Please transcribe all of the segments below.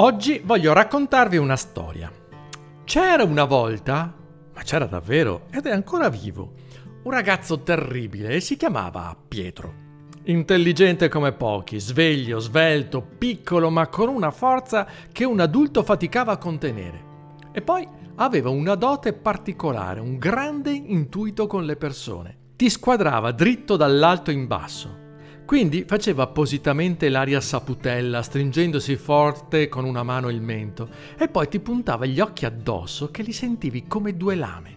Oggi voglio raccontarvi una storia. C'era una volta, ma c'era davvero ed è ancora vivo, un ragazzo terribile e si chiamava Pietro. Intelligente come pochi, sveglio, svelto, piccolo, ma con una forza che un adulto faticava a contenere. E poi aveva una dote particolare, un grande intuito con le persone. Ti squadrava dritto dall'alto in basso quindi faceva appositamente l'aria saputella, stringendosi forte con una mano il mento, e poi ti puntava gli occhi addosso che li sentivi come due lame.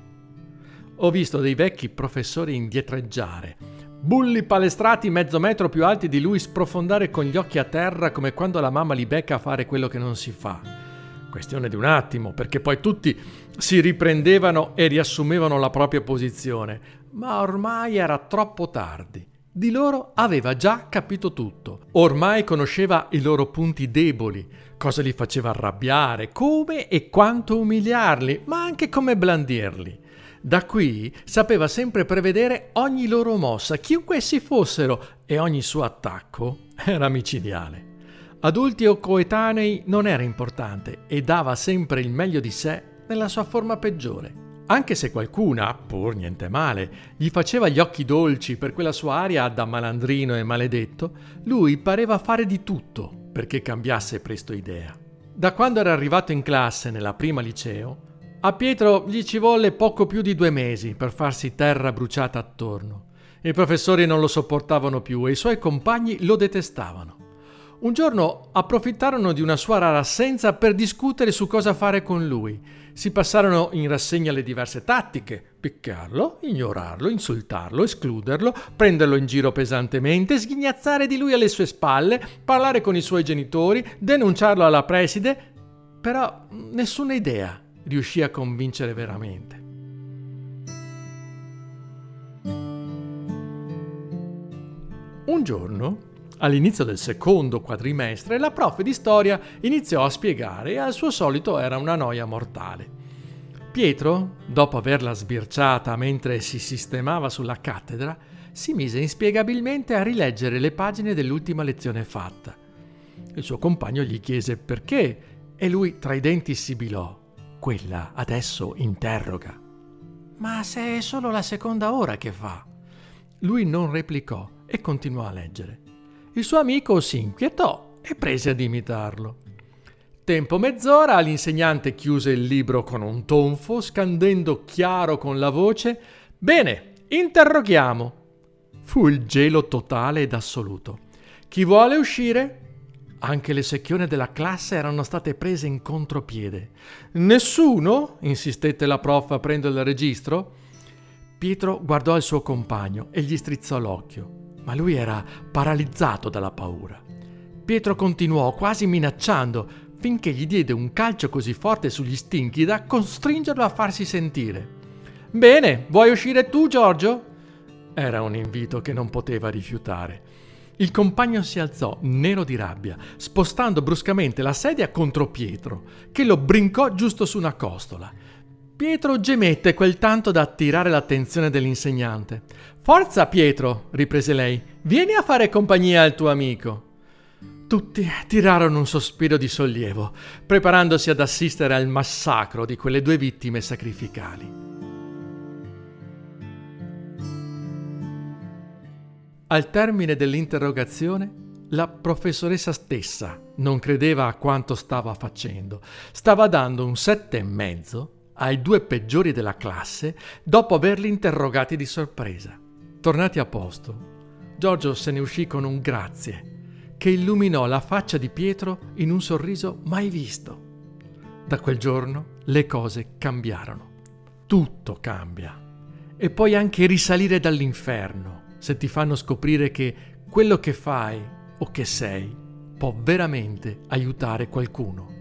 Ho visto dei vecchi professori indietreggiare, bulli palestrati mezzo metro più alti di lui sprofondare con gli occhi a terra come quando la mamma li becca a fare quello che non si fa. Questione di un attimo, perché poi tutti si riprendevano e riassumevano la propria posizione, ma ormai era troppo tardi. Di loro aveva già capito tutto. Ormai conosceva i loro punti deboli, cosa li faceva arrabbiare, come e quanto umiliarli, ma anche come blandirli. Da qui sapeva sempre prevedere ogni loro mossa, chiunque essi fossero, e ogni suo attacco era micidiale. Adulti o coetanei non era importante e dava sempre il meglio di sé nella sua forma peggiore. Anche se qualcuna, pur niente male, gli faceva gli occhi dolci per quella sua aria da malandrino e maledetto, lui pareva fare di tutto perché cambiasse presto idea. Da quando era arrivato in classe nella prima liceo, a Pietro gli ci volle poco più di due mesi per farsi terra bruciata attorno. I professori non lo sopportavano più e i suoi compagni lo detestavano. Un giorno approfittarono di una sua rara assenza per discutere su cosa fare con lui. Si passarono in rassegna le diverse tattiche: piccarlo, ignorarlo, insultarlo, escluderlo, prenderlo in giro pesantemente, sghignazzare di lui alle sue spalle, parlare con i suoi genitori, denunciarlo alla preside. Però nessuna idea riuscì a convincere veramente. Un giorno All'inizio del secondo quadrimestre la prof di storia iniziò a spiegare e al suo solito era una noia mortale. Pietro, dopo averla sbirciata mentre si sistemava sulla cattedra, si mise inspiegabilmente a rileggere le pagine dell'ultima lezione fatta. Il suo compagno gli chiese perché e lui tra i denti sibilò. Quella adesso interroga. Ma se è solo la seconda ora che fa. Lui non replicò e continuò a leggere. Il suo amico si inquietò e prese ad imitarlo. Tempo mezz'ora l'insegnante chiuse il libro con un tonfo, scandendo chiaro con la voce Bene, interroghiamo. Fu il gelo totale ed assoluto. Chi vuole uscire? Anche le secchione della classe erano state prese in contropiede. Nessuno? insistette la prof aprendo il registro. Pietro guardò il suo compagno e gli strizzò l'occhio ma lui era paralizzato dalla paura. Pietro continuò quasi minacciando finché gli diede un calcio così forte sugli stinchi da costringerlo a farsi sentire. Bene, vuoi uscire tu, Giorgio? Era un invito che non poteva rifiutare. Il compagno si alzò, nero di rabbia, spostando bruscamente la sedia contro Pietro, che lo brincò giusto su una costola. Pietro gemette quel tanto da attirare l'attenzione dell'insegnante. Forza, Pietro, riprese lei, vieni a fare compagnia al tuo amico. Tutti tirarono un sospiro di sollievo, preparandosi ad assistere al massacro di quelle due vittime sacrificali. Al termine dell'interrogazione, la professoressa stessa non credeva a quanto stava facendo. Stava dando un sette e mezzo ai due peggiori della classe dopo averli interrogati di sorpresa. Tornati a posto, Giorgio se ne uscì con un grazie che illuminò la faccia di Pietro in un sorriso mai visto. Da quel giorno le cose cambiarono. Tutto cambia. E puoi anche risalire dall'inferno se ti fanno scoprire che quello che fai o che sei può veramente aiutare qualcuno.